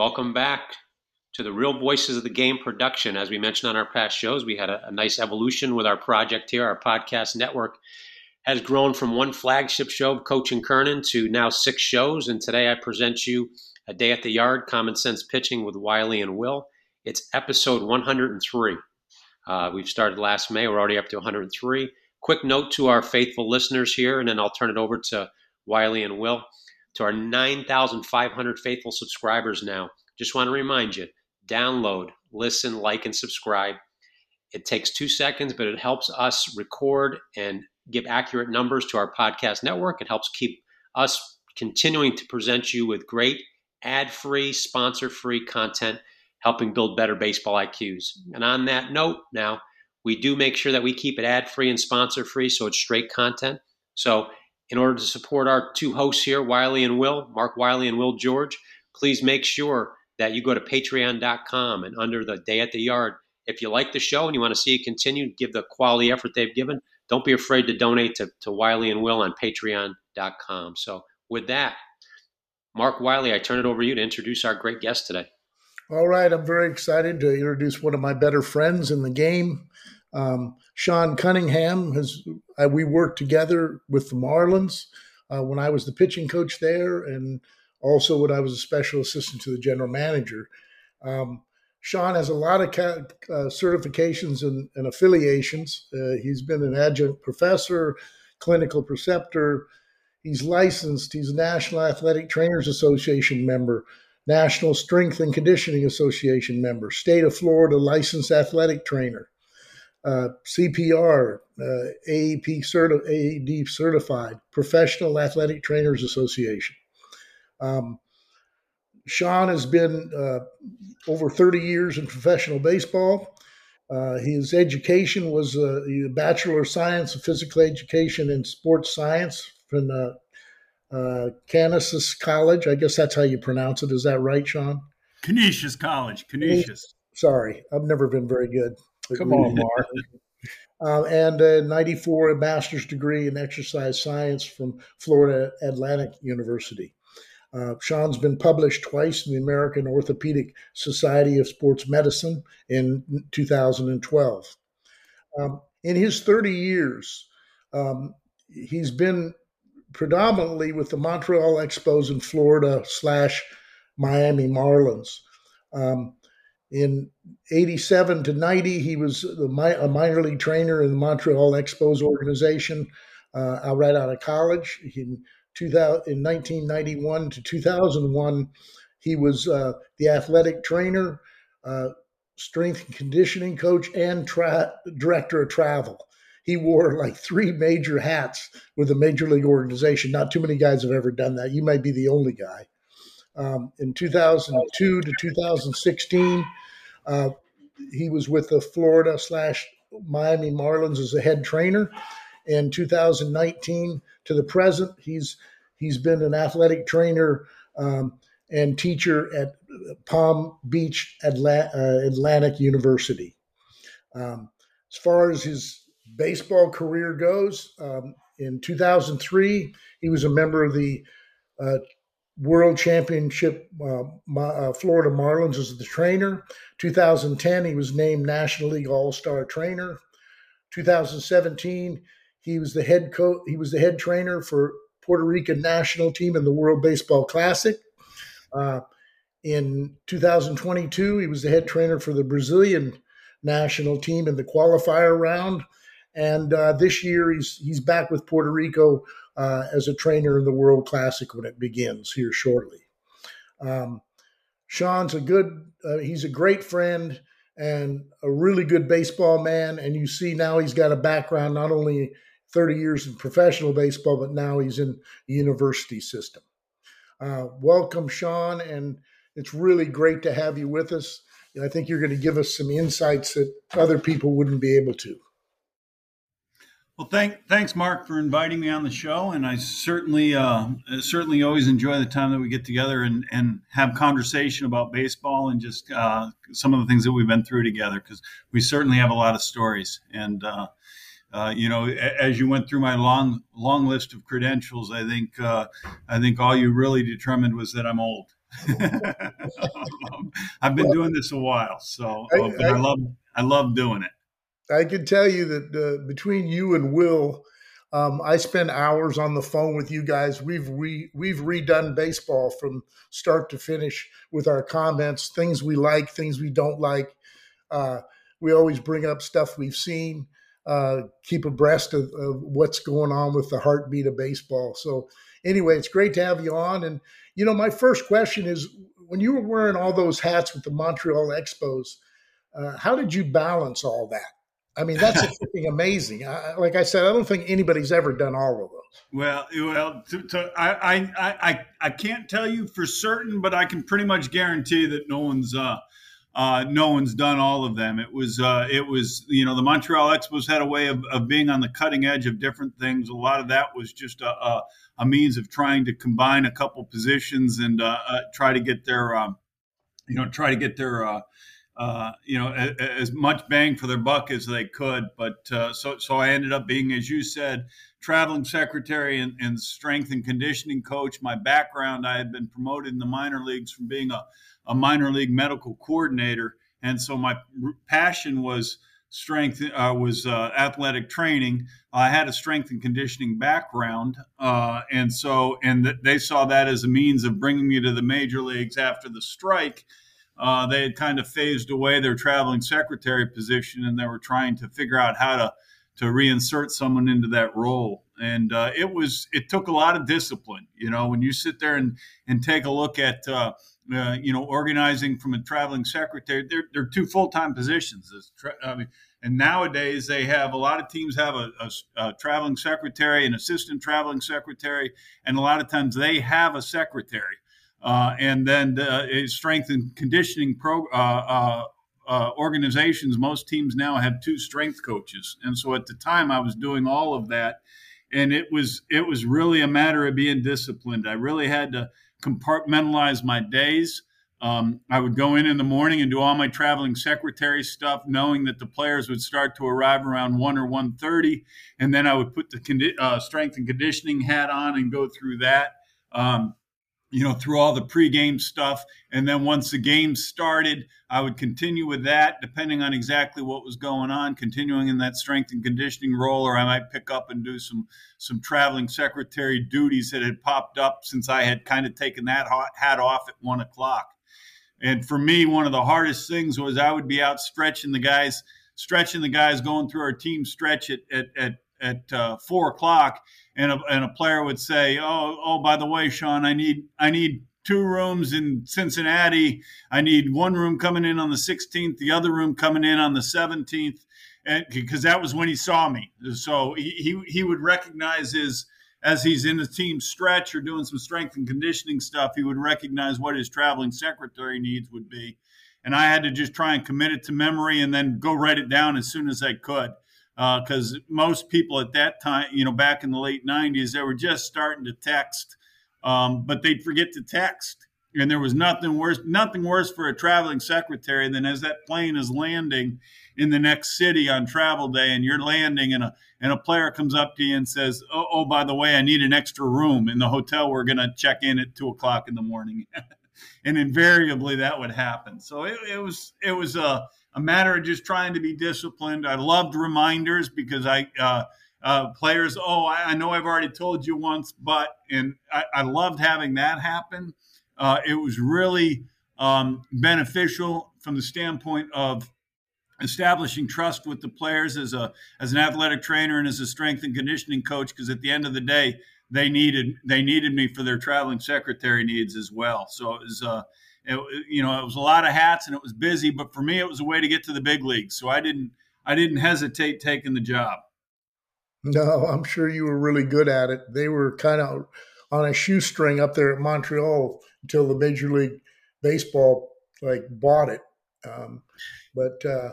Welcome back to the Real Voices of the Game production. As we mentioned on our past shows, we had a, a nice evolution with our project here. Our podcast network has grown from one flagship show of Coaching Kernan to now six shows. And today I present you a day at the yard, common sense pitching with Wiley and Will. It's episode 103. Uh, we've started last May. We're already up to 103. Quick note to our faithful listeners here, and then I'll turn it over to Wiley and Will to our 9,500 faithful subscribers now. Just want to remind you download, listen, like, and subscribe. It takes two seconds, but it helps us record and give accurate numbers to our podcast network. It helps keep us continuing to present you with great ad free, sponsor free content, helping build better baseball IQs. And on that note, now, we do make sure that we keep it ad free and sponsor free, so it's straight content. So in order to support our two hosts here, Wiley and Will, Mark Wiley and Will George, please make sure that you go to patreon.com and under the day at the yard. If you like the show and you want to see it continue, give the quality effort they've given, don't be afraid to donate to, to Wiley and Will on patreon.com. So, with that, Mark Wiley, I turn it over to you to introduce our great guest today. All right. I'm very excited to introduce one of my better friends in the game. Um, Sean Cunningham has uh, we worked together with the Marlins uh, when I was the pitching coach there, and also when I was a special assistant to the general manager. Um, Sean has a lot of ca- uh, certifications and, and affiliations. Uh, he's been an adjunct professor, clinical preceptor. He's licensed. He's a National Athletic Trainers Association member, National Strength and Conditioning Association member, State of Florida licensed athletic trainer uh, CPR, uh, AAP certi- AAD certified, Professional Athletic Trainers Association. Um, Sean has been uh, over 30 years in professional baseball. Uh, his education was uh, a Bachelor of Science of Physical Education and Sports Science from uh, uh, Canisius College. I guess that's how you pronounce it. Is that right, Sean? Canisius College. Canisius. Sorry, I've never been very good. Come on, Mark. Uh, and a 94 a master's degree in exercise science from Florida Atlantic University. Uh, Sean's been published twice in the American Orthopedic Society of Sports Medicine in 2012. Um, in his 30 years, um, he's been predominantly with the Montreal Expos in Florida slash Miami Marlins. Um, in 87 to 90, he was a minor league trainer in the Montreal Expos organization uh, right out of college. In, 2000, in 1991 to 2001, he was uh, the athletic trainer, uh, strength and conditioning coach, and tra- director of travel. He wore like three major hats with a major league organization. Not too many guys have ever done that. You might be the only guy. Um, in 2002 to 2016, uh, he was with the Florida slash Miami Marlins as a head trainer. In 2019 to the present, he's he's been an athletic trainer um, and teacher at Palm Beach Atla- uh, Atlantic University. Um, as far as his baseball career goes, um, in 2003, he was a member of the uh, World Championship uh, uh, Florida Marlins as the trainer. 2010, he was named National League All Star trainer. 2017, he was the head coach. He was the head trainer for Puerto Rican national team in the World Baseball Classic. Uh, in 2022, he was the head trainer for the Brazilian national team in the qualifier round. And uh, this year, he's he's back with Puerto Rico uh, as a trainer in the World Classic when it begins here shortly. Um, Sean's a good, uh, he's a great friend and a really good baseball man. And you see now he's got a background not only 30 years in professional baseball, but now he's in the university system. Uh, welcome, Sean, and it's really great to have you with us. I think you're going to give us some insights that other people wouldn't be able to. Well, thank, thanks, Mark, for inviting me on the show, and I certainly, uh, certainly always enjoy the time that we get together and, and have conversation about baseball and just uh, some of the things that we've been through together because we certainly have a lot of stories. And uh, uh, you know, as you went through my long, long list of credentials, I think, uh, I think all you really determined was that I'm old. I've been doing this a while, so I, I, I, love I love doing it. I can tell you that uh, between you and Will, um, I spend hours on the phone with you guys. We've re, we've redone baseball from start to finish with our comments, things we like, things we don't like. Uh, we always bring up stuff we've seen, uh, keep abreast of, of, what's going on with the heartbeat of baseball. So anyway, it's great to have you on. And you know, my first question is: when you were wearing all those hats with the Montreal Expos, uh, how did you balance all that? I mean, that's freaking amazing. I, like I said, I don't think anybody's ever done all of those. Well, well, to, to, I, I, I, I can't tell you for certain, but I can pretty much guarantee that no one's, uh, uh, no one's done all of them. It was, uh, it was, you know, the Montreal Expos had a way of, of being on the cutting edge of different things. A lot of that was just a, a, a means of trying to combine a couple positions and uh, uh, try to get their, um, you know, try to get their uh, you know, a, a, as much bang for their buck as they could. But uh, so, so I ended up being, as you said, traveling secretary and, and, strength and conditioning coach. My background, I had been promoted in the minor leagues from being a, a minor league medical coordinator, and so my passion was strength uh, was uh, athletic training. I had a strength and conditioning background, uh, and so and th- they saw that as a means of bringing me to the major leagues after the strike uh, they had kind of phased away their traveling secretary position and they were trying to figure out how to to reinsert someone into that role. And uh, it was it took a lot of discipline you know when you sit there and and take a look at uh, uh you know organizing from a traveling secretary they're, they're two full-time positions. I mean, and nowadays they have a lot of teams have a, a, a traveling secretary an assistant traveling secretary and a lot of times they have a secretary uh, and then the strength and conditioning pro, uh, uh, uh, organizations, most teams now have two strength coaches. And so at the time, I was doing all of that, and it was it was really a matter of being disciplined. I really had to compartmentalize my days. Um, I would go in in the morning and do all my traveling secretary stuff, knowing that the players would start to arrive around one or one thirty, and then I would put the condi- uh, strength and conditioning hat on and go through that. Um, you know, through all the pregame stuff. And then once the game started, I would continue with that, depending on exactly what was going on, continuing in that strength and conditioning role, or I might pick up and do some some traveling secretary duties that had popped up since I had kind of taken that hat off at one o'clock. And for me, one of the hardest things was I would be out stretching the guys, stretching the guys, going through our team stretch at at at, at uh, four o'clock and a, and a player would say, "Oh, oh, by the way, Sean, I need I need two rooms in Cincinnati. I need one room coming in on the 16th, the other room coming in on the 17th." And because that was when he saw me, so he, he he would recognize his as he's in the team stretch or doing some strength and conditioning stuff, he would recognize what his traveling secretary needs would be. And I had to just try and commit it to memory and then go write it down as soon as I could because uh, most people at that time, you know, back in the late 90s, they were just starting to text, um, but they'd forget to text. And there was nothing worse, nothing worse for a traveling secretary than as that plane is landing in the next city on travel day, and you're landing, and a and a player comes up to you and says, "Oh, oh by the way, I need an extra room in the hotel. We're going to check in at two o'clock in the morning." and invariably, that would happen. So it, it was it was a a matter of just trying to be disciplined. I loved reminders because I uh, uh, players. Oh, I, I, know I've already told you once, but and I, I loved having that happen. Uh, it was really um, beneficial from the standpoint of establishing trust with the players as a as an athletic trainer and as a strength and conditioning coach. Because at the end of the day, they needed they needed me for their traveling secretary needs as well. So it was uh, it, you know, it was a lot of hats and it was busy, but for me, it was a way to get to the big leagues. So I didn't, I didn't hesitate taking the job. No, I'm sure you were really good at it. They were kind of on a shoestring up there at Montreal until the Major League Baseball like bought it. Um, but uh,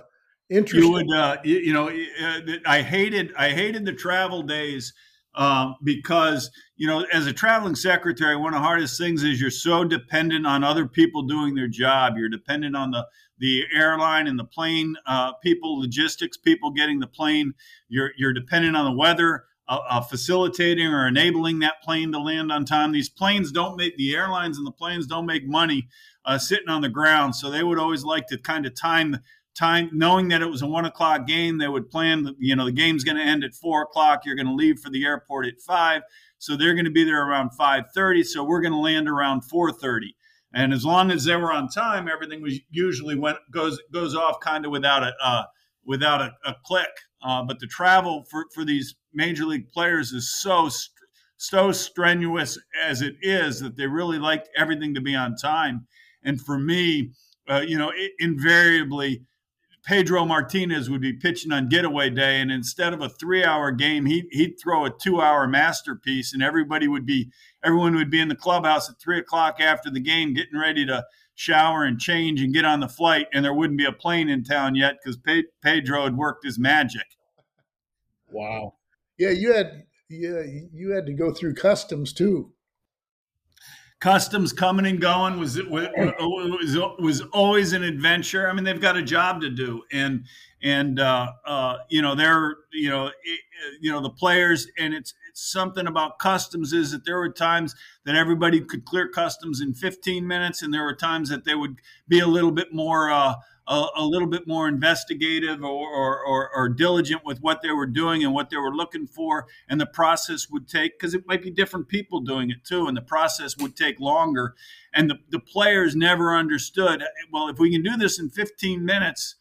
interesting. You would, uh, you, you know, uh, I hated, I hated the travel days um, because you know as a traveling secretary one of the hardest things is you're so dependent on other people doing their job. You're dependent on the the airline and the plane uh, people logistics people getting the plane. You're you're dependent on the weather uh, uh, facilitating or enabling that plane to land on time. These planes don't make the airlines and the planes don't make money uh, sitting on the ground, so they would always like to kind of time time knowing that it was a one o'clock game they would plan you know the game's going to end at four o'clock you're going to leave for the airport at five so they're going to be there around 5.30 so we're going to land around 4.30 and as long as they were on time everything was usually went goes goes off kind of without a uh, without a, a click. Uh, but the travel for, for these major league players is so so strenuous as it is that they really like everything to be on time. And for me uh, you know it, invariably Pedro Martinez would be pitching on getaway day, and instead of a three-hour game, he, he'd throw a two-hour masterpiece, and everybody would be everyone would be in the clubhouse at three o'clock after the game, getting ready to shower and change and get on the flight, and there wouldn't be a plane in town yet because Pe- Pedro had worked his magic. Wow. Yeah, you had yeah you had to go through customs too customs coming and going was was, was always an adventure. I mean, they've got a job to do, and and uh, uh, you know they're you know it, you know the players, and it's it's something about customs is that there were times that everybody could clear customs in 15 minutes, and there were times that they would be a little bit more. Uh, a, a, little bit more investigative or, or, or, or, diligent with what they were doing and what they were looking for. And the process would take, because it might be different people doing it too, and the process would take longer. And the, the players never understood well, if we can do this in 15 minutes,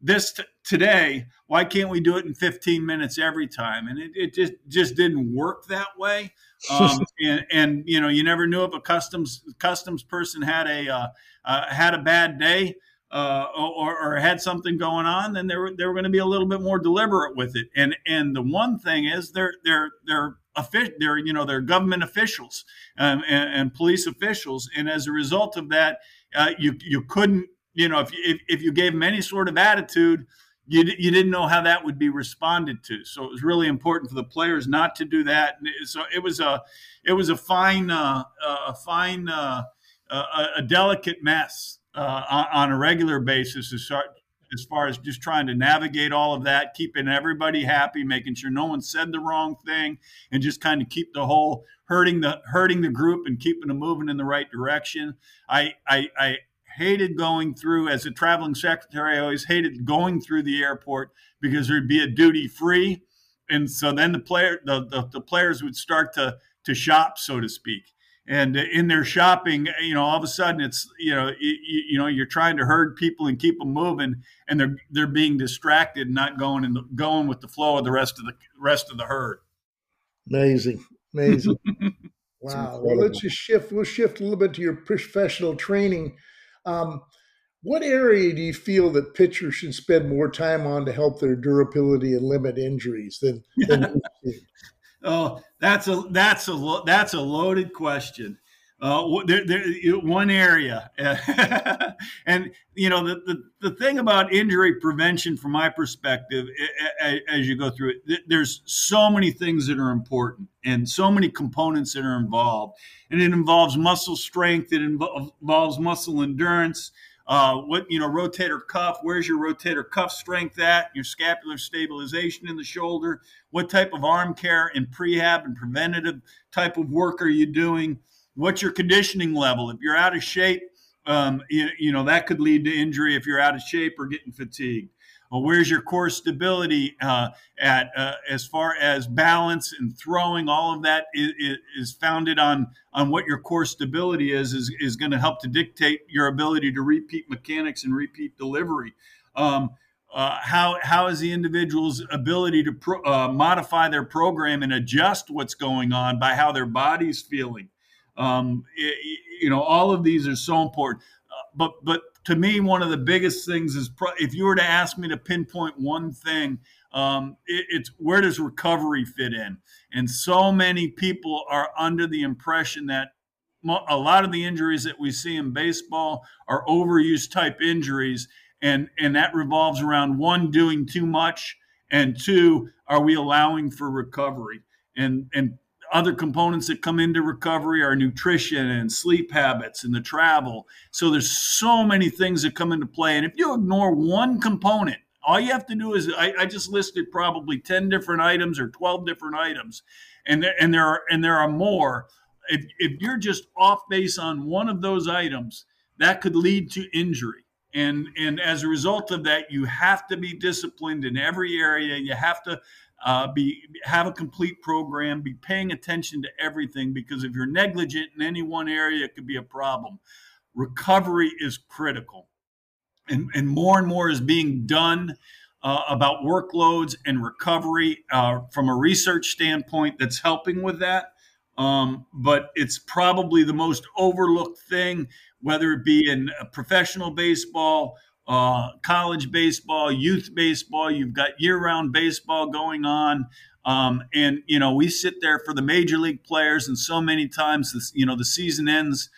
this t- today, why can't we do it in 15 minutes every time? And it, it just, just didn't work that way. Um, and, and, you know, you never knew if a customs customs person had a uh, uh, had a bad day uh, or, or, had something going on, then they were they were going to be a little bit more deliberate with it. And and the one thing is they're they're they're official they're you know they're government officials um, and, and, police officials, and as a result of that, uh, you you couldn't you know if, if if you gave them any sort of attitude. You, you didn't know how that would be responded to, so it was really important for the players not to do that. So it was a, it was a fine, uh, a fine, uh, a delicate mess uh, on a regular basis as far, as far as just trying to navigate all of that, keeping everybody happy, making sure no one said the wrong thing, and just kind of keep the whole hurting the hurting the group and keeping them moving in the right direction. I I, I hated going through as a traveling secretary. I always hated going through the airport because there'd be a duty free, and so then the player the, the, the players would start to to shop, so to speak and in their shopping you know all of a sudden it's you know you, you, know you're trying to herd people and keep them moving and they're they're being distracted not going and going with the flow of the rest of the rest of the herd. Amazing. Amazing. Wow. Well let's just shift we'll shift a little bit to your professional training. Um, what area do you feel that pitchers should spend more time on to help their durability and limit injuries than, than Oh, that's a that's a that's a loaded question. Uh, there, there, one area, and you know the, the the thing about injury prevention, from my perspective, as you go through it, there's so many things that are important, and so many components that are involved, and it involves muscle strength, it involves muscle endurance, uh, what you know, rotator cuff. Where's your rotator cuff strength at? Your scapular stabilization in the shoulder. What type of arm care and prehab and preventative type of work are you doing? What's your conditioning level? If you're out of shape, um, you, you know that could lead to injury if you're out of shape or getting fatigued. Well, where's your core stability uh, at uh, as far as balance and throwing? All of that is, is founded on on what your core stability is is, is going to help to dictate your ability to repeat mechanics and repeat delivery. Um, uh, how how is the individual's ability to pro, uh, modify their program and adjust what's going on by how their body's feeling? Um, it, you know, all of these are so important. Uh, but but to me, one of the biggest things is pro- if you were to ask me to pinpoint one thing, um, it, it's where does recovery fit in? And so many people are under the impression that a lot of the injuries that we see in baseball are overuse type injuries, and and that revolves around one doing too much, and two, are we allowing for recovery? And and other components that come into recovery are nutrition and sleep habits and the travel. So there's so many things that come into play. And if you ignore one component All you have to do is I, I just listed probably 10 different items or 12 different items, and there, and there are and there are more. If, if you're just off base on one of those items, that could lead to injury. And and as a result of that, you have to be disciplined in every area. You have to uh, be have a complete program, be paying attention to everything because if you're negligent in any one area, it could be a problem. Recovery is critical, and and more and more is being done uh, about workloads and recovery uh, from a research standpoint that's helping with that. Um, but it's probably the most overlooked thing, whether it be in professional baseball uh, college baseball, youth baseball. You've got year-round baseball going on, um, and you know we sit there for the major league players, and so many times, this, you know, the season ends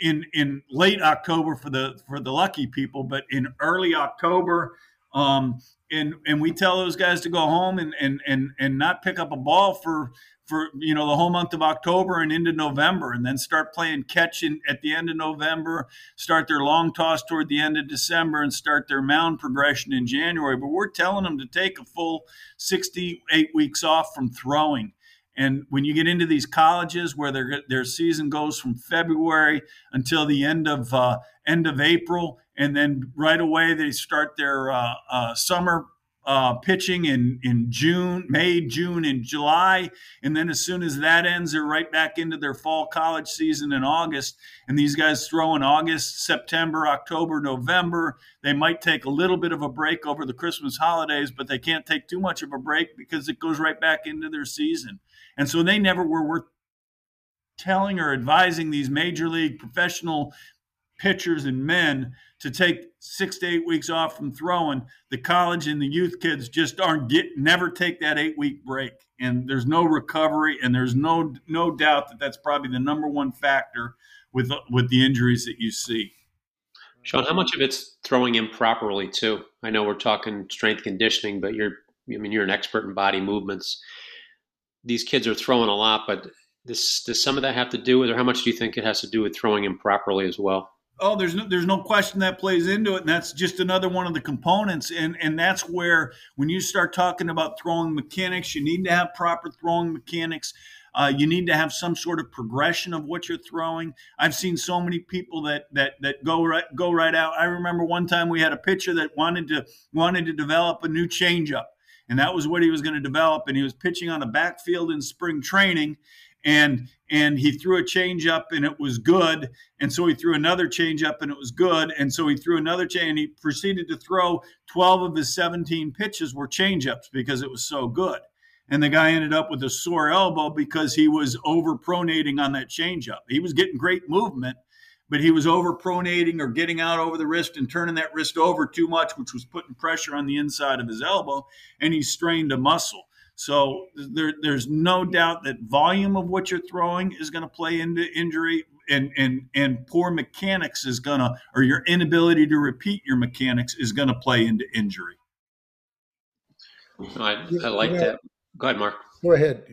in in late October for the for the lucky people, but in early October. Um, and and we tell those guys to go home and and and and not pick up a ball for for you know the whole month of October and into November, and then start playing catch in, at the end of November, start their long toss toward the end of December, and start their mound progression in January. But we're telling them to take a full 68 weeks off from throwing. And when you get into these colleges where their their season goes from February until the end of uh, end of April, and then right away they start their uh, uh, summer uh, pitching in, in June, May, June, and July. And then as soon as that ends, they're right back into their fall college season in August. And these guys throw in August, September, October, November. They might take a little bit of a break over the Christmas holidays, but they can't take too much of a break because it goes right back into their season. And so they never were worth telling or advising these major league professional pitchers and men to take six to eight weeks off from throwing. The college and the youth kids just aren't get never take that eight week break, and there's no recovery, and there's no no doubt that that's probably the number one factor with with the injuries that you see. Sean, how much of it's throwing improperly too? I know we're talking strength conditioning, but you're I mean you're an expert in body movements. These kids are throwing a lot, but this does some of that have to do with, or how much do you think it has to do with throwing improperly as well? Oh, there's no, there's no question that plays into it, and that's just another one of the components. And and that's where when you start talking about throwing mechanics, you need to have proper throwing mechanics. Uh, you need to have some sort of progression of what you're throwing. I've seen so many people that that that go right go right out. I remember one time we had a pitcher that wanted to wanted to develop a new changeup, and that was what he was going to develop. And he was pitching on the backfield in spring training, and and he threw a changeup and it was good. And so he threw another changeup and it was good. And so he threw another change and he proceeded to throw 12 of his 17 pitches were changeups because it was so good. And the guy ended up with a sore elbow because he was over pronating on that changeup he was getting great movement but he was over pronating or getting out over the wrist and turning that wrist over too much which was putting pressure on the inside of his elbow and he strained a muscle so there, there's no doubt that volume of what you're throwing is going to play into injury, and and and poor mechanics is going to, or your inability to repeat your mechanics is going to play into injury. I, I like that. Go ahead, Mark. Go ahead.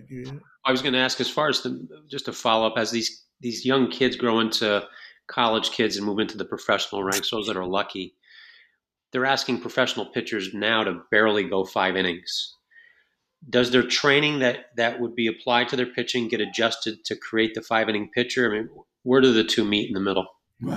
I was going to ask, as far as the, just to follow up, as these these young kids grow into college kids and move into the professional ranks, those that are lucky, they're asking professional pitchers now to barely go five innings does their training that that would be applied to their pitching get adjusted to create the five inning pitcher? I mean, where do the two meet in the middle?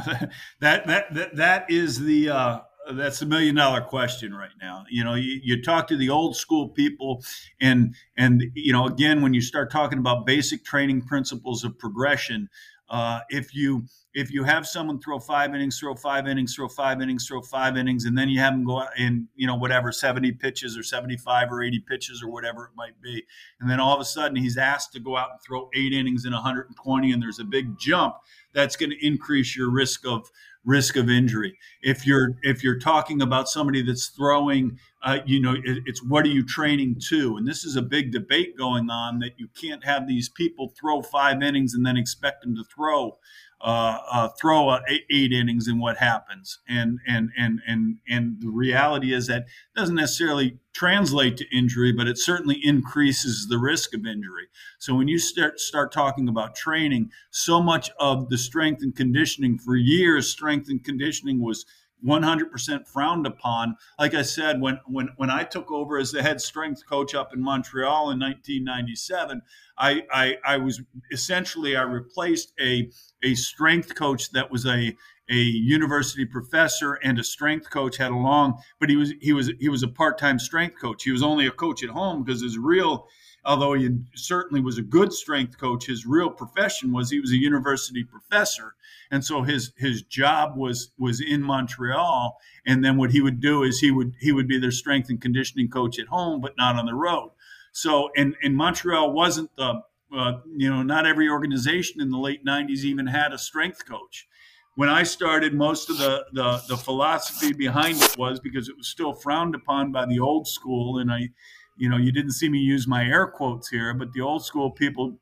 That that that that is the uh, that's the million dollar question right now. You know, you, you talk to the old school people, and and you know, again, when you start talking about basic training principles of progression, uh, if you if you have someone throw five innings, throw five innings, throw five innings, throw five innings, and then you have them go out in you know whatever seventy pitches or seventy five or eighty pitches or whatever it might be, and then all of a sudden he's asked to go out and throw eight innings in 120, and there's a big jump that's going to increase your risk of risk of injury. If you're if you're talking about somebody that's throwing, uh, you know, it, it's what are you training to? And this is a big debate going on that you can't have these people throw five innings and then expect them to throw uh, uh, throw eight, eight, innings and what happens. And and and and and the reality is that doesn't necessarily translate to injury, but it certainly increases the risk of injury. So when you start start talking about training, so much of the strength and conditioning for years, strength and conditioning was 100% frowned upon. Like I said, when when when I took over as the head strength coach up in Montreal in 1997, I I, I was essentially I replaced a a strength coach that was a a university professor and a strength coach had a long, but he was he was he was a part-time strength coach. He was only a coach at home because his real although he certainly was a good strength coach, his real profession was he was a university professor, and so his his job was was in Montreal. And then what he would do is he would he would be their strength and conditioning coach at home, but not on the road. So in in Montreal wasn't the uh, you know not every organization in the late '90s even had a strength coach. When I started, most of the, the the philosophy behind it was because it was still frowned upon by the old school, and I you know, you didn't see me use my air quotes here, but the old school people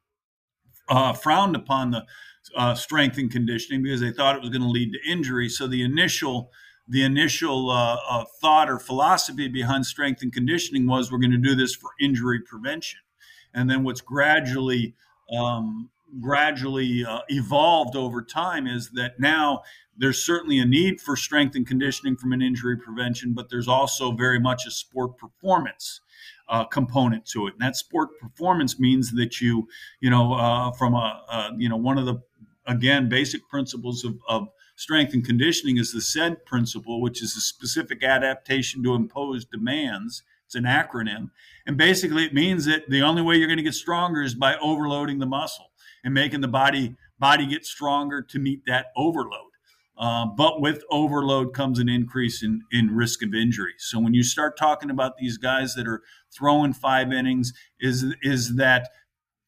uh, frowned upon the uh, strength and conditioning because they thought it was going to lead to injury. So the initial the initial uh, uh, thought or philosophy behind strength and conditioning was we're going to do this for injury prevention, and then what's gradually um, gradually uh, evolved over time is that now there's certainly a need for strength and conditioning from an injury prevention, but there's also very much a sport performance uh, component to it. And that sport performance means that you, you know, uh, from a, a, you know, one of the, again, basic principles of, of strength and conditioning is the SAID principle, which is a specific adaptation to imposed demands. It's an acronym. And basically, it means that the only way you're going to get stronger is by overloading the muscle and making the body body get stronger to meet that overload. Uh, but with overload comes an increase in, in risk of injury. So when you start talking about these guys that are throwing five innings, is is that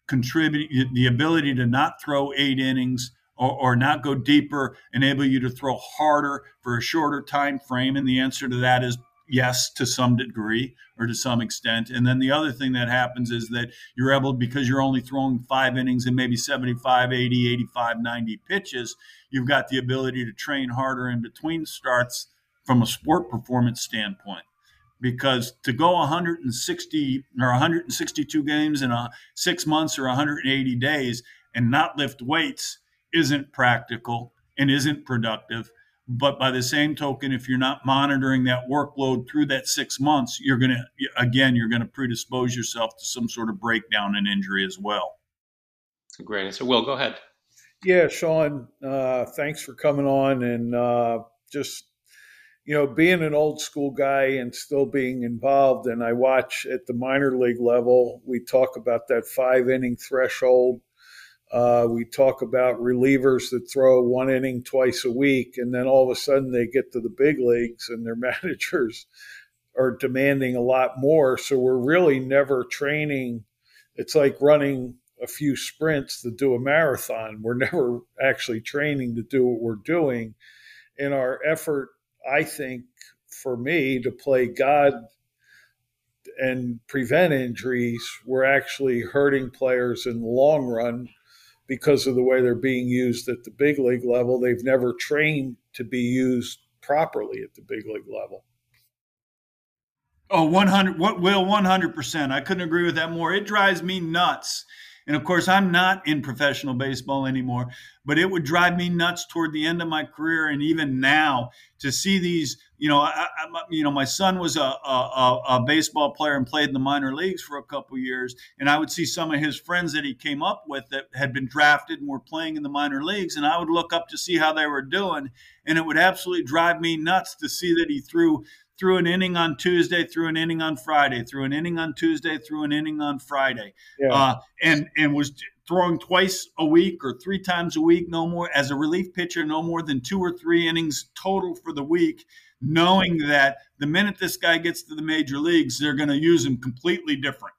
contribute the ability to not throw eight innings or, or not go deeper, enable you to throw harder for a shorter time frame? And the answer to that is yes to some degree or to some extent. And then the other thing that happens is that you're able because you're only throwing five innings and maybe 75 80 85 90 pitches you've got the ability to train harder in between starts from a sport performance standpoint. Because to go 160 or 162 games in a six months or 180 days and not lift weights isn't practical and isn't productive but by the same token, if you're not monitoring that workload through that six months, you're going to, again, you're going to predispose yourself to some sort of breakdown and injury as well. Great answer. Will, go ahead. Yeah, Sean, uh, thanks for coming on and uh, just, you know, being an old school guy and still being involved. And I watch at the minor league level, we talk about that five inning threshold uh, we talk about relievers that throw one inning twice a week, and then all of a sudden they get to the big leagues and their managers are demanding a lot more. So we're really never training. It's like running a few sprints to do a marathon. We're never actually training to do what we're doing. In our effort, I think, for me to play God and prevent injuries, we're actually hurting players in the long run because of the way they're being used at the big league level. They've never trained to be used properly at the big league level. Oh, 100, what will 100%. I couldn't agree with that more. It drives me nuts and of course, I'm not in professional baseball anymore, but it would drive me nuts toward the end of my career, and even now to see these. You know, I, I, you know, my son was a, a, a, baseball player and played in the minor leagues for a couple years, and I would see some of his friends that he came up with that had been drafted and were playing in the minor leagues, and I would look up to see how they were doing, and it would absolutely drive me nuts to see that he threw threw an inning on Tuesday, threw an inning on Friday, threw an inning on Tuesday, threw an inning on Friday, yeah. uh, and and was throwing twice a week or three times a week, no more as a relief pitcher, no more than two or three innings total for the week, knowing that the minute this guy gets to the major leagues, they're going to use him completely different,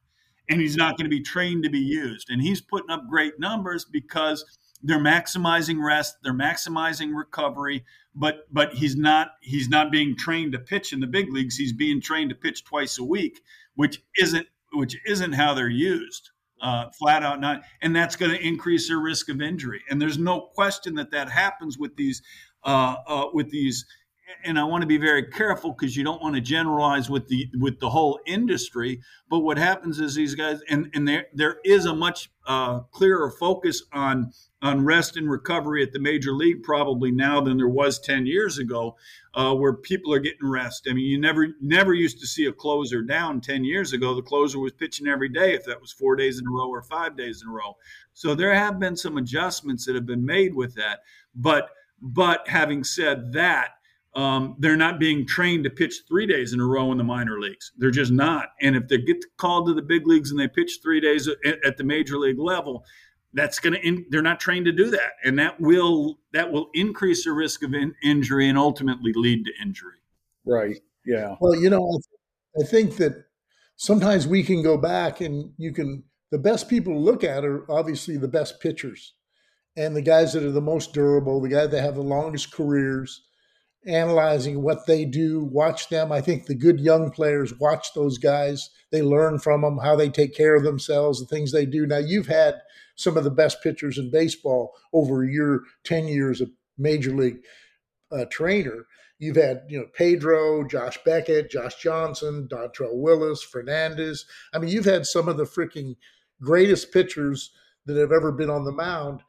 and he's not going to be trained to be used, and he's putting up great numbers because they're maximizing rest, they're maximizing recovery, but but he's not he's not being trained to pitch in the big leagues. He's being trained to pitch twice a week, which isn't which isn't how they're used. Uh, flat out not, and that's going to increase their risk of injury. And there's no question that that happens with these uh, uh, with these and I want to be very careful because you don't want to generalize with the with the whole industry. But what happens is these guys, and and there there is a much uh, clearer focus on on rest and recovery at the major league probably now than there was 10 years ago uh, where people are getting rest i mean you never never used to see a closer down 10 years ago the closer was pitching every day if that was four days in a row or five days in a row so there have been some adjustments that have been made with that but but having said that um, they're not being trained to pitch three days in a row in the minor leagues. They're just not. And if they get called to the big leagues and they pitch three days at, at the major league level, that's going to they're not trained to do that. And that will that will increase the risk of in, injury and ultimately lead to injury. Right. Yeah. Well you know i think that sometimes we can go back and you can the best people to look at are obviously the best pitchers and the guys that are the most durable the guys that have the longest careers analyzing what they do watch them i think the good young players watch those guys they learn from them how they take care of themselves the things they do now you've had some of the best pitchers in baseball over your 10 years of major league uh, trainer. You've had, you know, Pedro, Josh Beckett, Josh Johnson, Dontrelle Willis, Fernandez. I mean, you've had some of the freaking greatest pitchers that have ever been on the mound.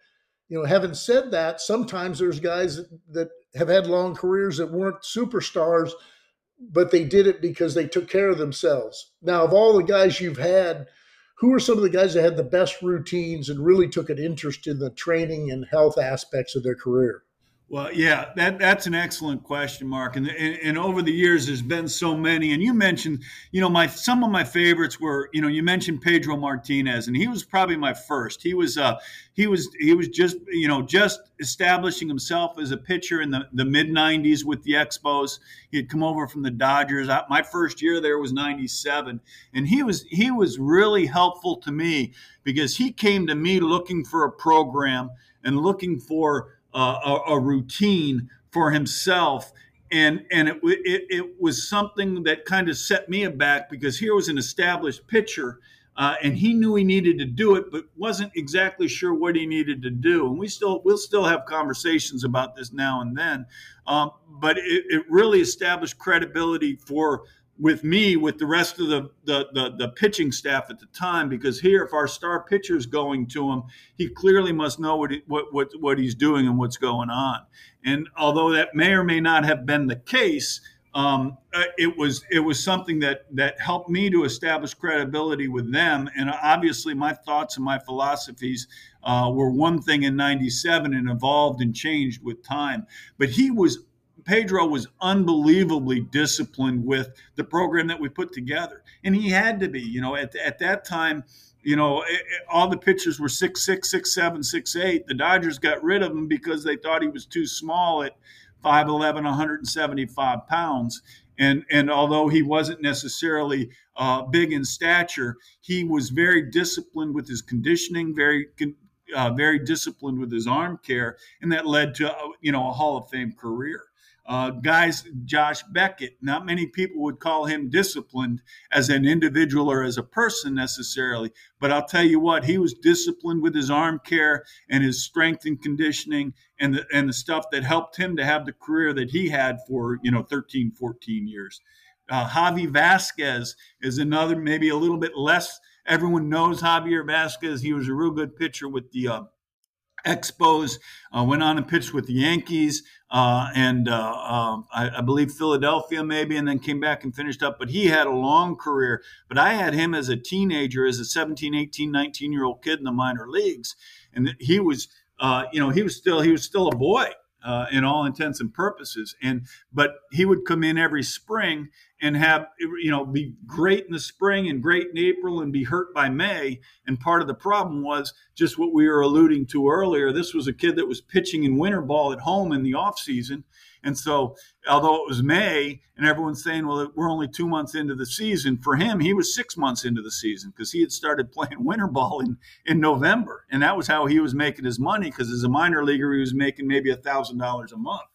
You know, having said that, sometimes there's guys that, have had long careers that weren't superstars, but they did it because they took care of themselves. Now, of all the guys you've had – who are some of the guys that had the best routines and really took an interest in the training and health aspects of their career? Well, yeah, that that's an excellent question, Mark. And, and, and over the years, there's been so many. And you mentioned, you know, my some of my favorites were, you know, you mentioned Pedro Martinez, and he was probably my first. He was, uh, he was, he was just, you know, just establishing himself as a pitcher in the, the mid '90s with the Expos. He had come over from the Dodgers. I, my first year there was '97, and he was he was really helpful to me because he came to me looking for a program and looking for uh, a, a, routine for himself. And, and it, it, it was something that kind of set me aback because here was an established pitcher uh, and he knew he needed to do it, but wasn't exactly sure what he needed to do. And we still we'll still have conversations about this now and then, um, but it, it, really established credibility for with me with the rest of the, the, the the pitching staff at the time because here if our star pitcher is going to him he clearly must know what, he, what what what he's doing and what's going on. And although that may or may not have been the case um, uh, it was it was something that that helped me to establish credibility with them. And obviously my thoughts and my philosophies uh, were one thing in 97 and evolved and changed with time. But he was Pedro was unbelievably disciplined with the program that we put together, and he had to be. You know, at at that time, you know, it, it, all the pitchers were six six, six seven, six eight. The Dodgers got rid of him because they thought he was too small at 5'11", 175 pounds. And and although he wasn't necessarily uh, big in stature, he was very disciplined with his conditioning, very uh, very disciplined with his arm care, and that led to uh, you know a Hall of Fame career. Uh, guys, Josh Beckett, not many people would call him disciplined as an individual or as a person necessarily, but I'll tell you what, he was disciplined with his arm care and his strength and conditioning and the, and the stuff that helped him to have the career that he had for, you know, 13, 14 years. Uh, Javi Vazquez is another, maybe a little bit less. Everyone knows Javier Vazquez. He was a real good pitcher with the uh, Expos, uh, went on and pitched with the Yankees uh, and uh, um, I, I, believe Philadelphia maybe, and then came back and finished up. But he had a long career. But I had him as a teenager, as a 17, 18, 19 year old kid in the minor leagues, and he was, uh, you know, he was still he was still a boy uh, in all intents and purposes. And but he would come in every spring and have you know be great in the spring and great in April and be hurt by May. And part of the problem was just what we were alluding to earlier. This was a kid that was pitching in winter ball at home in the off season and so, although it was May and everyone's saying, well, we're only two months into the season, for him, he was six months into the season because he had started playing winter ball in, in November. And that was how he was making his money because as a minor leaguer, he was making maybe a $1,000 a month.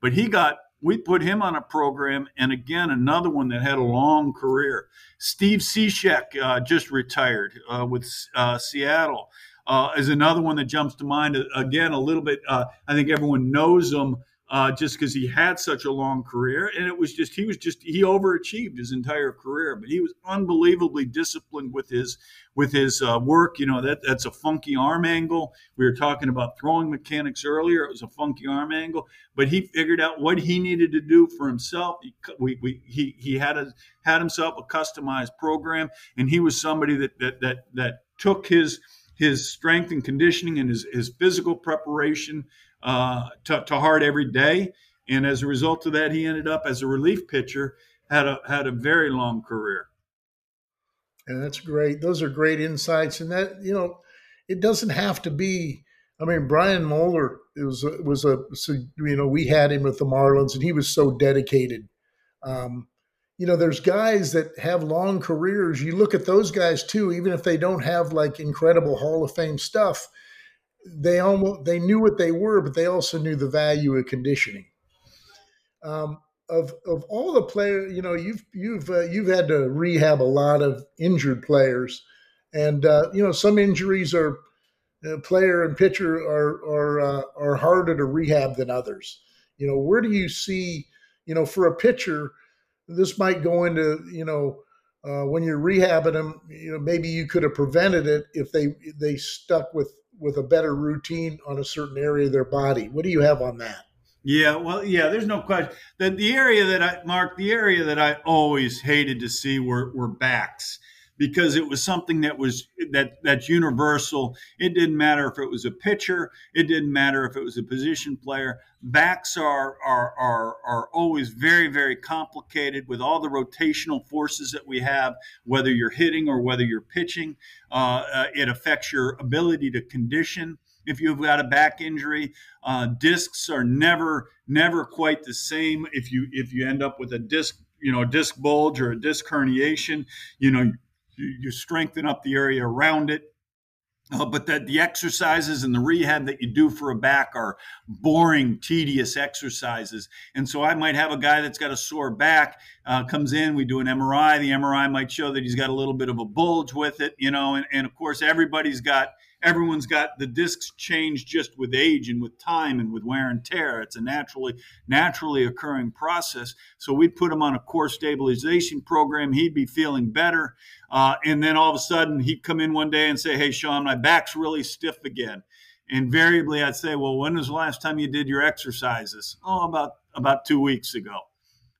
But he got we put him on a program, and again, another one that had a long career. Steve Cishek uh, just retired uh, with uh, Seattle. Uh, is another one that jumps to mind. Again, a little bit. Uh, I think everyone knows him uh, just because he had such a long career. And it was just, he was just, he overachieved his entire career, but he was unbelievably disciplined with his, with his uh, work. You know, that that's a funky arm angle. We were talking about throwing mechanics earlier. It was a funky arm angle, but he figured out what he needed to do for himself. He, we, we, he, he had a, had himself a customized program and he was somebody that, that, that, that took his, his strength and conditioning and his, his physical preparation uh, to, to heart every day. And as a result of that, he ended up as a relief pitcher, had a had a very long career. And that's great. Those are great insights. And that you know, it doesn't have to be. I mean, Brian Moeller was was a you know we had him with the Marlins, and he was so dedicated. Um, you know, there's guys that have long careers. You look at those guys too, even if they don't have like incredible Hall of Fame stuff they almost they knew what they were, but they also knew the value of conditioning. Um, of of all the players, you know, you've you've uh, you've had to rehab a lot of injured players, and uh, you know some injuries are uh, player and pitcher are are uh, are harder to rehab than others. You know, where do you see, you know, for a pitcher, this might go into you know. Uh, when you're rehabbing them, you know maybe you could have prevented it if they they stuck with with a better routine on a certain area of their body. What do you have on that? Yeah, well, yeah, there's no question. The, the area that I, Mark, the area that I always hated to see were, were backs because it was something that was that that's universal. It didn't matter if it was a pitcher, it didn't matter if it was a position player. Backs are are are are always very very complicated with all the rotational forces that we have, whether you're hitting or whether you're pitching. Uh, uh, it affects your ability to condition. If you've got a back injury, uh, discs are never never quite the same. If you if you end up with a disc you know, disc bulge or a disc herniation, you know, you, you strengthen up the area around it. Uh, but that the exercises and the rehab that you do for a back are boring, tedious exercises. And so I might have a guy that's got a sore back, uh, comes in, we do an MRI. The MRI might show that he's got a little bit of a bulge with it, you know, and, and of course, everybody's got everyone's got the discs change just with age and with time and with wear and tear. It's a naturally naturally occurring process. So we'd put him on a core stabilization program. He'd be feeling better, uh, and then all of a sudden he'd come in one day and say, "Hey, Sean, my back's really stiff again." Invariably, I'd say, "Well, when was the last time you did your exercises?" Oh, about about two weeks ago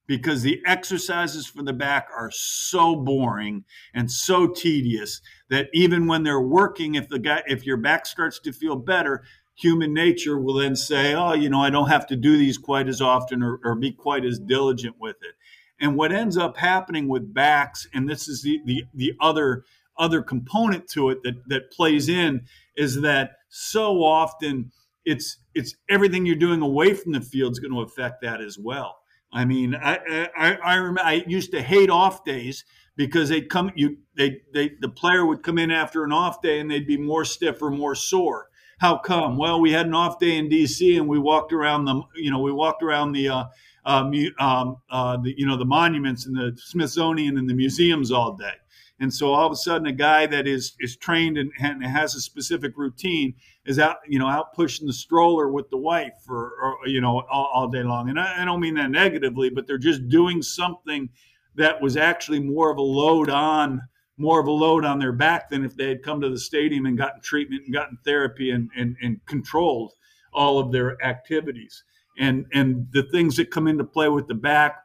because the exercises for the back are so boring and so tedious that even when they're working if the guy if your back starts to feel better human nature will then say oh you know i don't have to do these quite as often or, or be quite as diligent with it. And what ends up happening with backs and this is the the, the other other component to it that that plays in is that so often it's it's everything you're doing away from the field is going to affect that as well. I mean, I I, I I used to hate off days because they'd come you they they the player would come in after an off day and they'd be more stiff or more sore. How come? Well, we had an off day in D.C. and we walked around the you know we walked around the uh, uh, um, uh, the you know the monuments and the Smithsonian and the museums all day. And so all of a sudden, a guy that is is trained and, and has a specific routine is out, you know, out pushing the stroller with the wife for, or, you know, all, all day long. And I, I don't mean that negatively, but they're just doing something that was actually more of a load on more of a load on their back than if they had come to the stadium and gotten treatment and gotten therapy and, and, and controlled all of their activities. And and the things that come into play with the back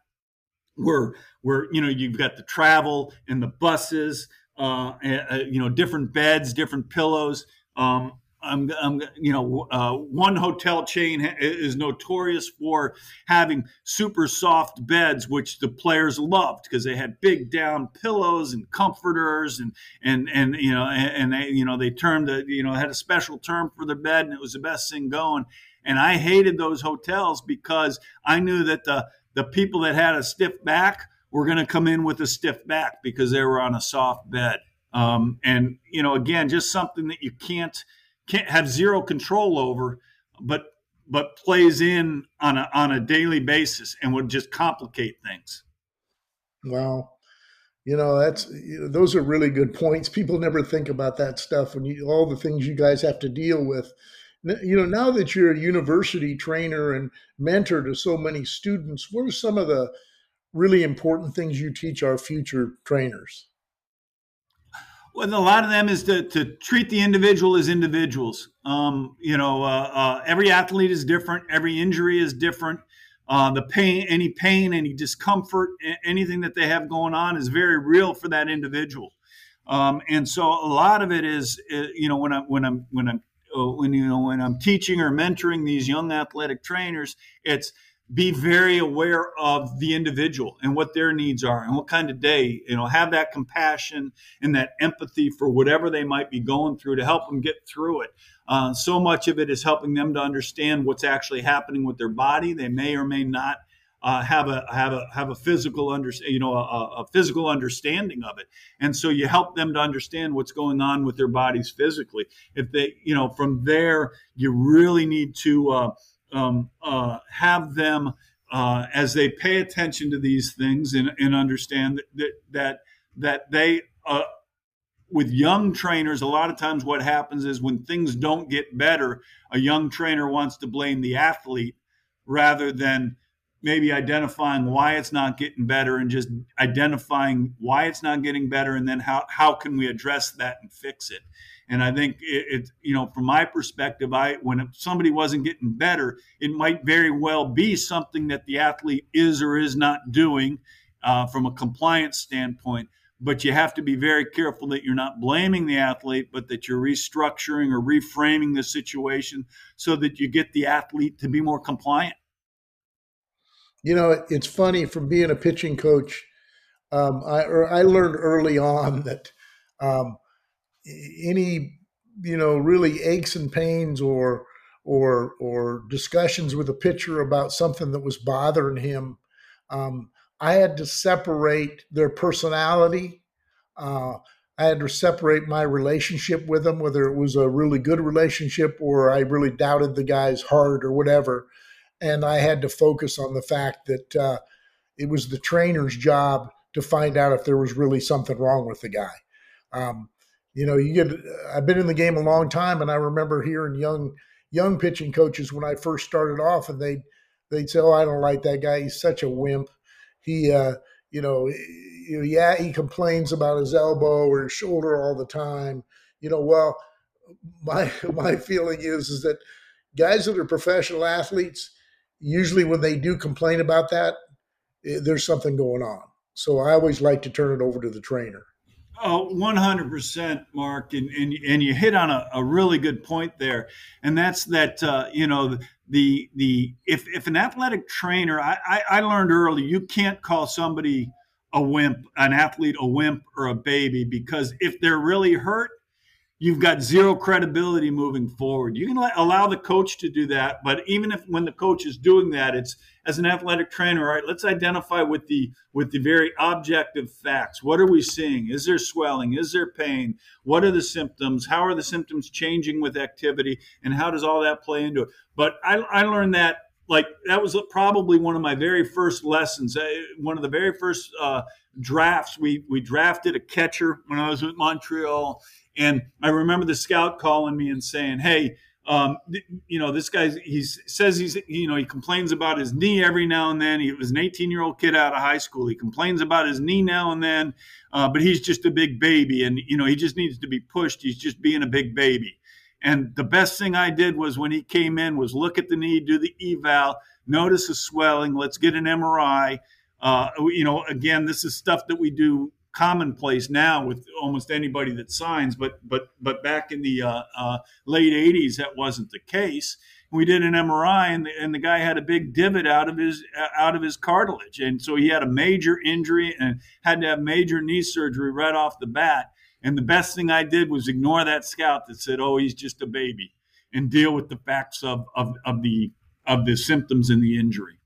where where you know you've got the travel and the buses, uh, uh, you know, different beds, different pillows. Um, I'm, I'm, you know, uh, one hotel chain is notorious for having super soft beds, which the players loved because they had big down pillows and comforters, and and and you know, and, and they, you know, they termed it, you know, had a special term for the bed, and it was the best thing going. And I hated those hotels because I knew that the the people that had a stiff back were going to come in with a stiff back because they were on a soft bed. Um, and you know, again, just something that you can't can't have zero control over, but but plays in on a on a daily basis and would just complicate things. Wow. You know, that's you know, those are really good points. People never think about that stuff and you, all the things you guys have to deal with you know, now that you're a university trainer and mentor to so many students, what are some of the really important things you teach our future trainers? Well, a lot of them is to, to treat the individual as individuals. Um, you know, uh, uh, every athlete is different. Every injury is different. Uh, the pain, any pain, any discomfort, anything that they have going on is very real for that individual. Um, and so a lot of it is, uh, you know, when I'm when I'm when I'm uh, when you know when I'm teaching or mentoring these young athletic trainers, it's be very aware of the individual and what their needs are and what kind of day you know have that compassion and that empathy for whatever they might be going through to help them get through it. Uh, so much of it is helping them to understand what's actually happening with their body. They may or may not uh, have a have a have a physical under you know a, a, physical understanding of it, and so you help them to understand what's going on with their bodies physically. If they you know from there you really need to uh, um, uh, have them uh, as they pay attention to these things and, and understand that that that they uh, with young trainers a lot of times what happens is when things don't get better a young trainer wants to blame the athlete rather than maybe identifying why it's not getting better and just identifying why it's not getting better and then how, how can we address that and fix it and i think it, it you know from my perspective i when somebody wasn't getting better it might very well be something that the athlete is or is not doing uh, from a compliance standpoint but you have to be very careful that you're not blaming the athlete, but that you're restructuring or reframing the situation so that you get the athlete to be more compliant. You know, it's funny from being a pitching coach. Um, I I learned early on that um, any you know really aches and pains or or or discussions with a pitcher about something that was bothering him, um, I had to separate their personality. Uh, I had to separate my relationship with them, whether it was a really good relationship or I really doubted the guy's heart or whatever and I had to focus on the fact that uh, it was the trainer's job to find out if there was really something wrong with the guy. Um, you know, you get. I've been in the game a long time, and I remember hearing young young pitching coaches when I first started off, and they'd, they'd say, "Oh, I don't like that guy. He's such a wimp. He, uh, you know, yeah, he complains about his elbow or his shoulder all the time. You know, well, my my feeling is is that guys that are professional athletes, usually when they do complain about that, eh, there's something going on. So I always like to turn it over to the trainer. Oh, 100%, Mark. And, and, and you hit on a, a really good point there. And that's that, uh, you know, the, the, if, if an athletic trainer, I, I, I learned early, you can't call somebody a wimp, an athlete a wimp or a baby, because if they're really hurt, you've got zero credibility moving forward. You can let, allow the coach to do that, but even if when the coach is doing that, it's as an athletic trainer, right, let's identify with the with the very objective facts. What are we seeing? Is there swelling? Is there pain? What are the symptoms? How are the symptoms changing with activity? And how does all that play into it? But I, I learned that like that was probably one of my very first lessons. One of the very first uh, drafts we we drafted a catcher when I was with Montreal and I remember the scout calling me and saying, "Hey, um, you know, this guy he says he's you know he complains about his knee every now and then. He was an 18 year old kid out of high school. He complains about his knee now and then, uh, but he's just a big baby, and you know he just needs to be pushed. He's just being a big baby." And the best thing I did was when he came in was look at the knee, do the eval, notice the swelling. Let's get an MRI. Uh, you know, again, this is stuff that we do commonplace now with almost anybody that signs, but but but back in the uh, uh, late '80s, that wasn't the case. We did an MRI, and the, and the guy had a big divot out of his out of his cartilage, and so he had a major injury and had to have major knee surgery right off the bat. And the best thing I did was ignore that scout that said, "Oh, he's just a baby," and deal with the facts of of, of the of the symptoms and the injury.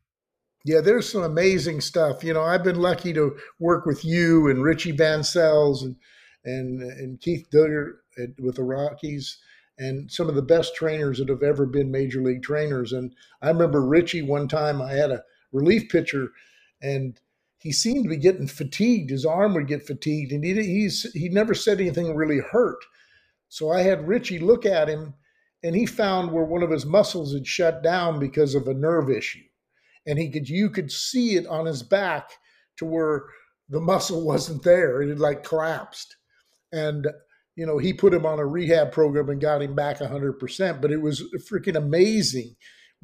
Yeah, there's some amazing stuff. You know, I've been lucky to work with you and Richie Bancells and and and Keith at, with the Rockies and some of the best trainers that have ever been major league trainers. And I remember Richie one time I had a relief pitcher and he seemed to be getting fatigued. His arm would get fatigued, and he he's he never said anything really hurt. So I had Richie look at him, and he found where one of his muscles had shut down because of a nerve issue, and he could you could see it on his back to where the muscle wasn't there; it had like collapsed, and you know he put him on a rehab program and got him back hundred percent. But it was freaking amazing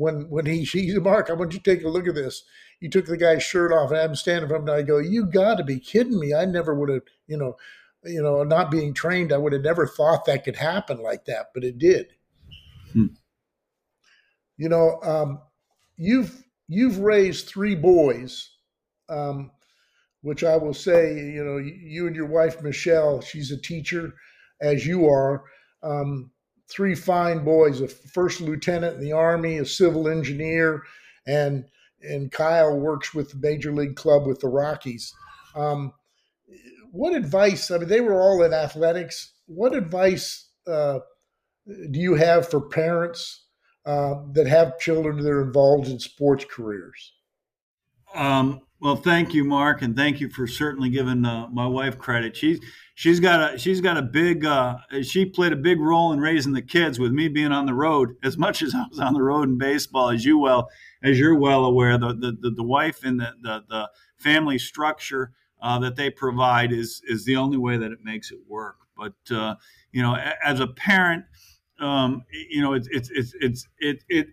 when when he he Mark, I want you to take a look at this. You took the guy's shirt off, and I'm standing from him, and I go, "You got to be kidding me! I never would have, you know, you know, not being trained, I would have never thought that could happen like that, but it did." Hmm. You know, um, you've you've raised three boys, um, which I will say, you know, you and your wife Michelle, she's a teacher, as you are. Um, three fine boys, a first lieutenant in the army, a civil engineer, and and Kyle works with the major league club with the Rockies. Um, what advice? I mean, they were all in athletics. What advice uh, do you have for parents uh, that have children that are involved in sports careers? Um, well, thank you, Mark, and thank you for certainly giving uh, my wife credit. She's she's got a she's got a big uh, she played a big role in raising the kids with me being on the road as much as I was on the road in baseball, as you well as you're well aware. The the, the, the wife and the, the, the family structure uh, that they provide is is the only way that it makes it work. But uh, you know, as a parent, um, you know, it's it's it's it's it, it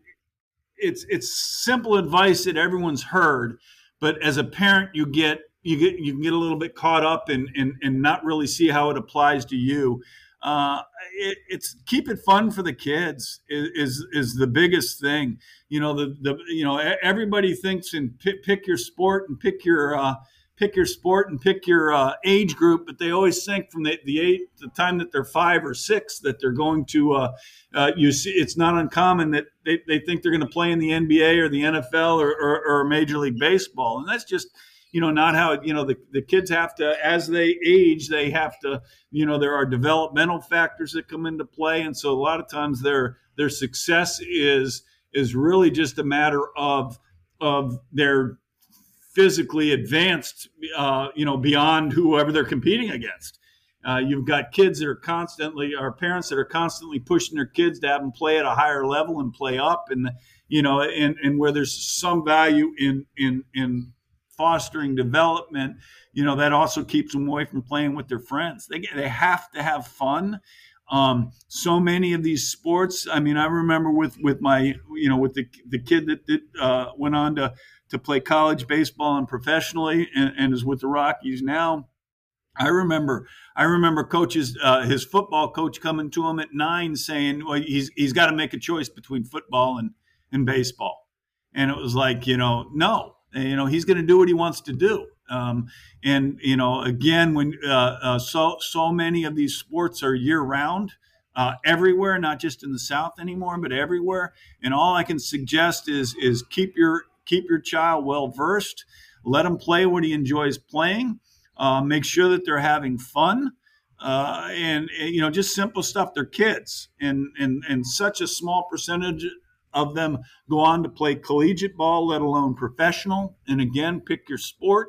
it's it's simple advice that everyone's heard but as a parent you get you get you can get a little bit caught up and and, and not really see how it applies to you uh, it, it's keep it fun for the kids is, is, is the biggest thing. You know the the you know everybody thinks and pick, pick your sport and pick your uh, pick your sport and pick your uh, age group, but they always think from the the, eight, the time that they're five or six that they're going to. Uh, uh, you see, it's not uncommon that they, they think they're going to play in the NBA or the NFL or, or, or Major League Baseball, and that's just you know not how you know the, the kids have to as they age they have to you know there are developmental factors that come into play and so a lot of times their their success is is really just a matter of of their physically advanced, uh, you know, beyond whoever they're competing against. Uh, you've got kids that are constantly, or parents that are constantly pushing their kids to have them play at a higher level and play up, and you know, and and where there's some value in in in fostering development, you know, that also keeps them away from playing with their friends. They they have to have fun. Um, so many of these sports. I mean, I remember with with my you know with the the kid that, that uh, went on to to play college baseball and professionally, and, and is with the Rockies now. I remember, I remember coaches, uh, his football coach coming to him at nine saying, "Well, he's he's got to make a choice between football and and baseball," and it was like, you know, no, you know, he's going to do what he wants to do. Um, and you know, again, when uh, uh, so so many of these sports are year round. Uh, everywhere, not just in the South anymore, but everywhere. And all I can suggest is is keep your keep your child well versed, let him play what he enjoys playing, uh, make sure that they're having fun. Uh, and, and, you know just simple stuff. They're kids. And, and and such a small percentage of them go on to play collegiate ball let alone professional. And again pick your sport.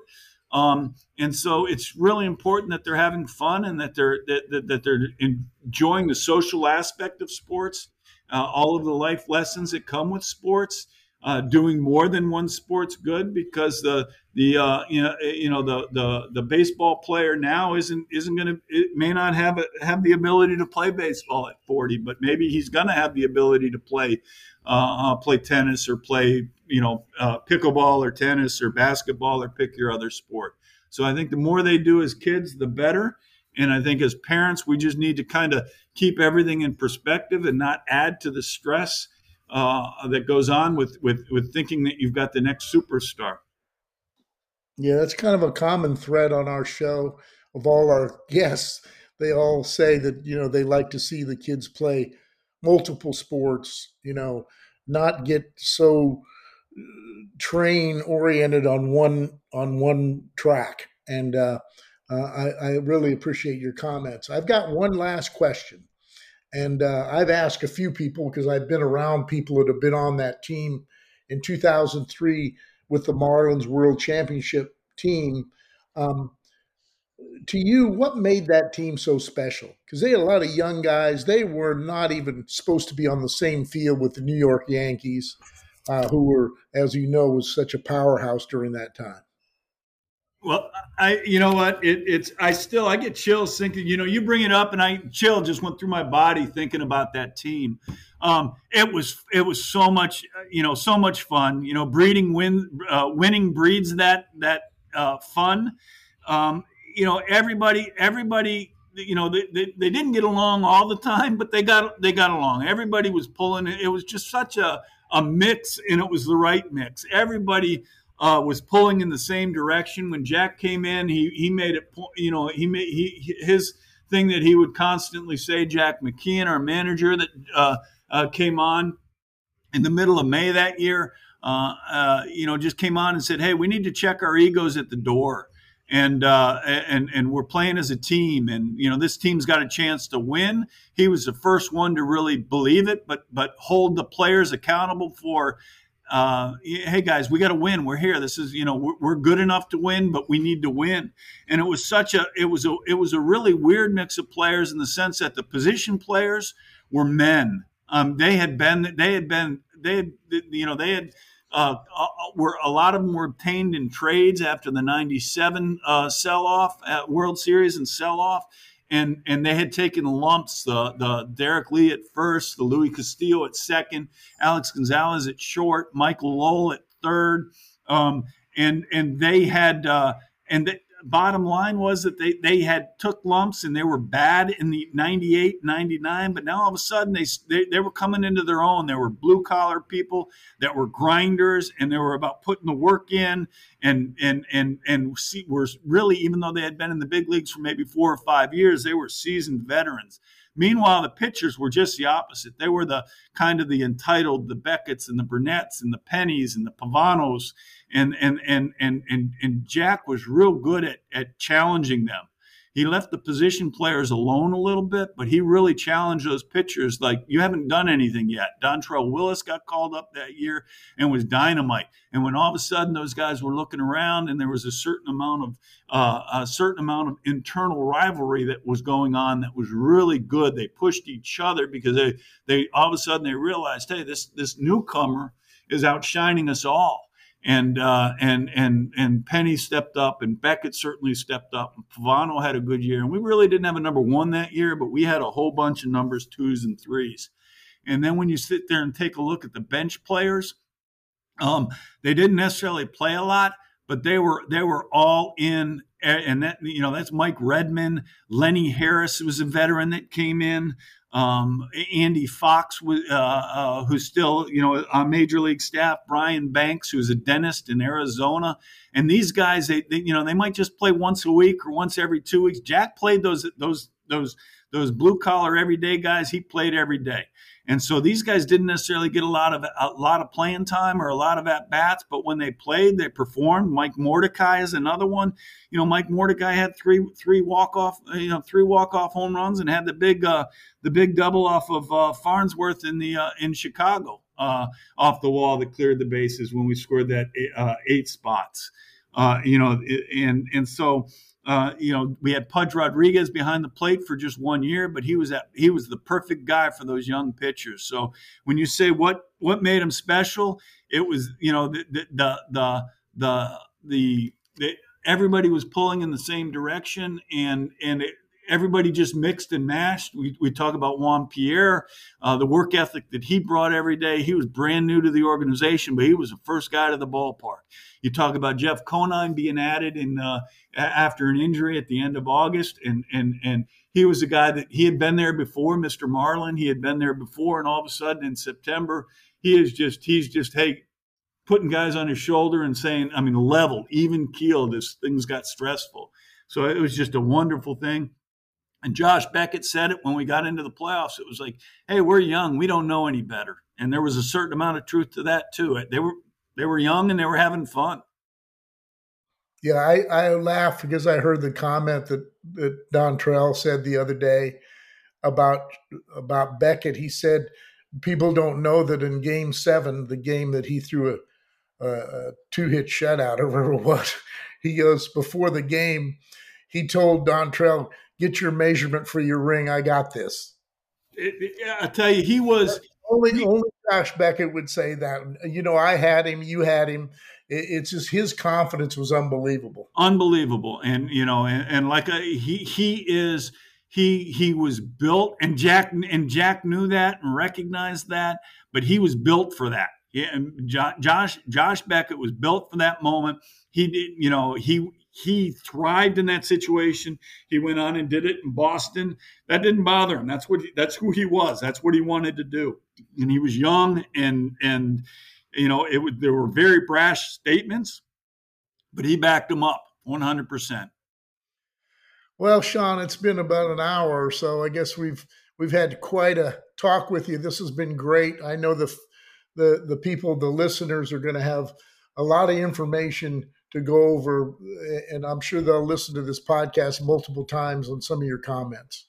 Um, and so it's really important that they're having fun and that they're that, that, that they're enjoying the social aspect of sports uh, all of the life lessons that come with sports uh, doing more than one sport's good because the the uh, you know you know the the the baseball player now isn't isn't going to may not have a, have the ability to play baseball at 40 but maybe he's going to have the ability to play uh, uh, play tennis or play you know uh, pickleball or tennis or basketball or pick your other sport. So I think the more they do as kids the better. And I think as parents we just need to kind of keep everything in perspective and not add to the stress uh, that goes on with, with with thinking that you've got the next superstar. Yeah, that's kind of a common thread on our show of all our guests. They all say that you know they like to see the kids play multiple sports. You know, not get so uh, train oriented on one on one track. And uh, uh, I, I really appreciate your comments. I've got one last question. And uh, I've asked a few people because I've been around people that have been on that team in 2003 with the Marlins World Championship team. Um, to you, what made that team so special? Because they had a lot of young guys. They were not even supposed to be on the same field with the New York Yankees, uh, who were, as you know, was such a powerhouse during that time. Well, I, you know what? It, it's I still I get chills thinking. You know, you bring it up, and I chill just went through my body thinking about that team. Um, it was it was so much, you know, so much fun. You know, breeding win, uh, winning breeds that that uh, fun. Um, you know, everybody everybody you know they, they, they, didn't get along all the time but they got they got along everybody was pulling it was just such a, a mix and it was the right mix everybody uh, was pulling in the same direction. When Jack came in, he he made it. You know, he made he his thing that he would constantly say. Jack McKeon, our manager, that uh, uh, came on in the middle of May that year. Uh, uh, you know, just came on and said, "Hey, we need to check our egos at the door." and uh, and and we're playing as a team, and you know this team's got a chance to win. He was the first one to really believe it, but but hold the players accountable for uh, hey guys, we got to win. We're here. This is, you know, we're, we're, good enough to win, but we need to win. And it was such a, it was a, it was a really weird mix of players in the sense that the position players were men. Um, they had been, they had been, they had, you know, they had, uh, uh were a lot of them were obtained in trades after the '97 uh, sell-off at World Series and sell-off, and and they had taken lumps. The the Derrek Lee at first, the Luis Castillo at second, Alex Gonzalez at short, Michael Lowell at third, um, and and they had uh, and the bottom line was that they they had took lumps and they were bad in the 98 99 but now all of a sudden they, they they were coming into their own. There were blue collar people that were grinders and they were about putting the work in and and and and see, were really even though they had been in the big leagues for maybe four or five years they were seasoned veterans Meanwhile, the pitchers were just the opposite. They were the kind of the entitled, the Beckett's and the Burnett's and the Pennies and the Pavanos and and and and and, and Jack was real good at at challenging them. He left the position players alone a little bit, but he really challenged those pitchers. Like you haven't done anything yet. Dontrelle Willis got called up that year and was dynamite. And when all of a sudden those guys were looking around, and there was a certain amount of uh, a certain amount of internal rivalry that was going on that was really good. They pushed each other because they they all of a sudden they realized, hey, this this newcomer is outshining us all and uh, and and and Penny stepped up, and Beckett certainly stepped up. And Pavano had a good year, and we really didn't have a number one that year, but we had a whole bunch of numbers twos and threes. And then when you sit there and take a look at the bench players, um, they didn't necessarily play a lot, but they were they were all in and that you know that's Mike Redmond, Lenny Harris was a veteran that came in, um, Andy Fox, uh, uh, who's still you know on major league staff, Brian Banks, who's a dentist in Arizona, and these guys they, they you know they might just play once a week or once every two weeks. Jack played those those those those blue collar everyday guys. He played every day. And so these guys didn't necessarily get a lot of a lot of playing time or a lot of at bats, but when they played, they performed. Mike Mordecai is another one. You know, Mike Mordecai had three three walk off you know three walk off home runs and had the big uh, the big double off of uh, Farnsworth in the uh, in Chicago uh, off the wall that cleared the bases when we scored that uh, eight spots. Uh, you know, and and so uh, you know, we had Pudge Rodriguez behind the plate for just one year, but he was at, he was the perfect guy for those young pitchers. So when you say what what made him special, it was you know the the the the, the, the, the everybody was pulling in the same direction, and and it, everybody just mixed and mashed. We, we talk about Juan Pierre, uh, the work ethic that he brought every day. He was brand new to the organization, but he was the first guy to the ballpark. You talk about Jeff Conine being added in uh, after an injury at the end of August, and and and he was a guy that he had been there before, Mr. Marlin. He had been there before, and all of a sudden in September, he is just he's just hey putting guys on his shoulder and saying, I mean, level, even keeled as things got stressful. So it was just a wonderful thing. And Josh Beckett said it when we got into the playoffs. It was like, "Hey, we're young. We don't know any better." And there was a certain amount of truth to that too. They were they were young and they were having fun. Yeah, I, I laughed because I heard the comment that, that Dontrelle said the other day about about Beckett. He said people don't know that in Game Seven, the game that he threw a, a, two hit shutout or whatever it was, he goes before the game. he told Dontrelle, "Get your measurement for your ring. I got this." It, it, I tell you, he was only he, only Josh Beckett would say that. You know, I had him, you had him. It, it's just his confidence was unbelievable, unbelievable, and you know, and, and like a, uh, he he is he he was built, and Jack and Jack knew that and recognized that, but he was built for that. Yeah, and Josh Josh Beckett was built for that moment. He did, you know, he he thrived in that situation. He went on and did it in Boston. That didn't bother him. That's what he, that's who he was. That's what he wanted to do. And he was young and and you know it would, there were very brash statements, but he backed them up 100 percent. Well, Sean, it's been about an hour or so. I guess we've we've had quite a talk with you. This has been great. I know the the the people, the listeners, are going to have a lot of information to go over, and I'm sure they'll listen to this podcast multiple times on some of your comments.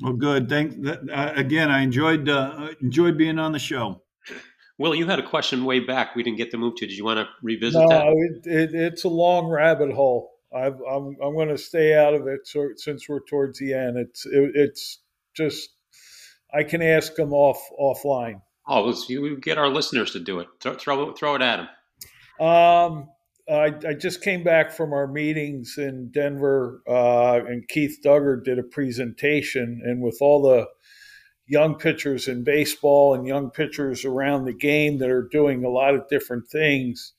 Well, good. Thank uh, again. I enjoyed uh, enjoyed being on the show. Will, you had a question way back. We didn't get to move to. Did you want to revisit no, that? It, it, it's a long rabbit hole. i am I'm, I'm going to stay out of it so, since we're towards the end. It's it, it's just I can ask them off offline. Oh, let's you get our listeners to do it. Throw throw, throw it at them. Um, I, I, just came back from our meetings in Denver, uh, and Keith Dugger did a presentation, and with all the young pitchers in baseball and young pitchers around the game that are doing a lot of different things.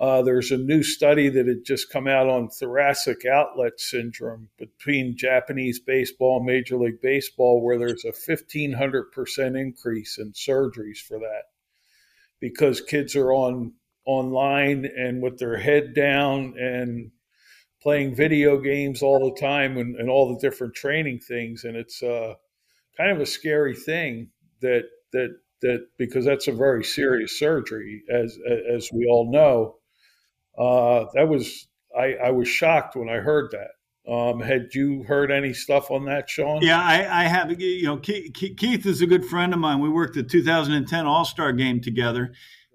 Uh, there's a new study that had just come out on thoracic outlet syndrome between Japanese baseball and Major League Baseball, where there's a 1500% increase in surgeries for that because kids are on online and with their head down and playing video games all the time and, and all the different training things. And it's uh, kind of a scary thing that that that because that's a very serious surgery, as as we all know. Uh, that was I, I was shocked when I heard that. Um, had you heard any stuff on that, Sean? Yeah, I, I have. You know, Keith, Keith, is a good friend of mine. We worked the 2010 All Star Game together,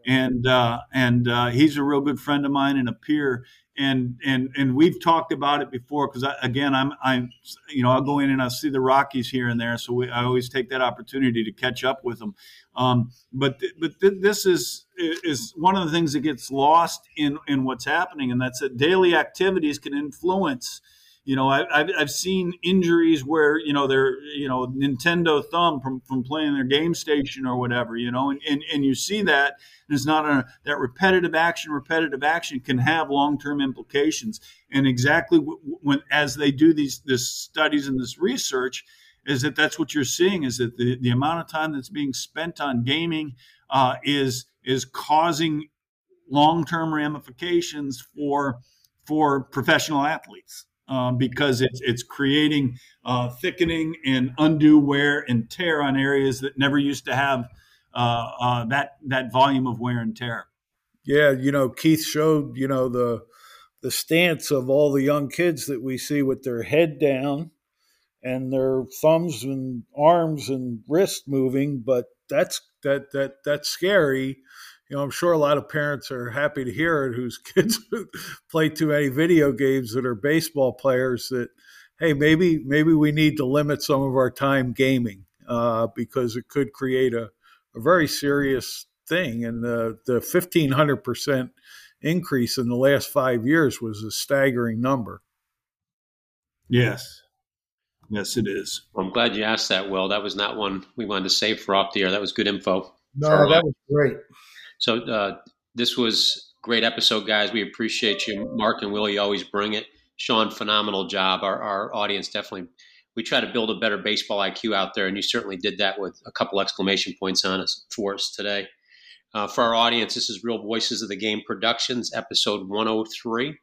and uh, and uh, he's a real good friend of mine and a peer. And and and we've talked about it before because again I'm I'm you know I'll go in and I'll see the Rockies here and there. So we, I always take that opportunity to catch up with them um, but th- but th- this is is one of the things that gets lost in in what's happening and that's that daily activities can influence you know, I, have I've seen injuries where you know they're you know Nintendo thumb from, from playing their game station or whatever, you know, and, and, and you see that it's not a, that repetitive action. Repetitive action can have long term implications, and exactly when as they do these this studies and this research, is that that's what you're seeing is that the, the amount of time that's being spent on gaming uh, is is causing long term ramifications for for professional athletes um, because it's it's creating uh, thickening and undue wear and tear on areas that never used to have uh, uh, that that volume of wear and tear. Yeah, you know, Keith showed you know the the stance of all the young kids that we see with their head down and their thumbs and arms and wrists moving, but that's that that that's scary you know, I'm sure a lot of parents are happy to hear it whose kids play too many video games that are baseball players that, hey, maybe maybe we need to limit some of our time gaming uh, because it could create a, a very serious thing. And the, the 1,500% increase in the last five years was a staggering number. Yes. Yes, it is. Well, I'm glad you asked that, Will. That was not one we wanted to save for off the air. That was good info. No, that was great. So uh, this was great episode, guys. We appreciate you, Mark and Will. You always bring it. Sean, phenomenal job. Our, our audience definitely. We try to build a better baseball IQ out there, and you certainly did that with a couple exclamation points on us for us today. Uh, for our audience, this is Real Voices of the Game Productions, episode 103.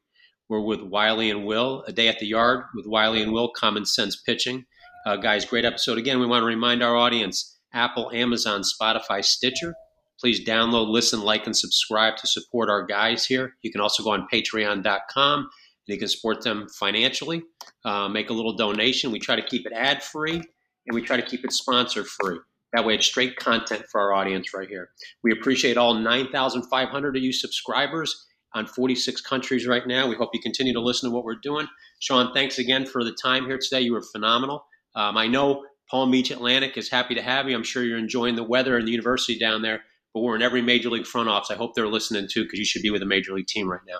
We're with Wiley and Will, a day at the yard with Wiley and Will, Common Sense Pitching. Uh, guys, great episode. Again, we want to remind our audience Apple, Amazon, Spotify, Stitcher Please download, listen, like, and subscribe to support our guys here. You can also go on patreon.com and you can support them financially. Uh, make a little donation. We try to keep it ad free and we try to keep it sponsor free. That way, it's straight content for our audience right here. We appreciate all 9,500 of you subscribers. on 46 countries right now. We hope you continue to listen to what we're doing. Sean, thanks again for the time here today. You were phenomenal. Um, I know Palm Beach Atlantic is happy to have you. I'm sure you're enjoying the weather and the university down there, but we're in every major league front office. I hope they're listening too because you should be with a major league team right now.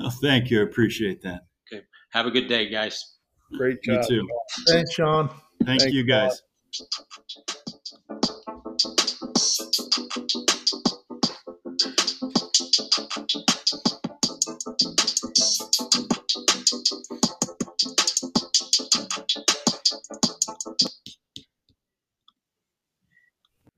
Oh, thank you. I appreciate that. Okay. Have a good day, guys. Great job. You too. Thanks, Sean. Thank Thank you, you, guys.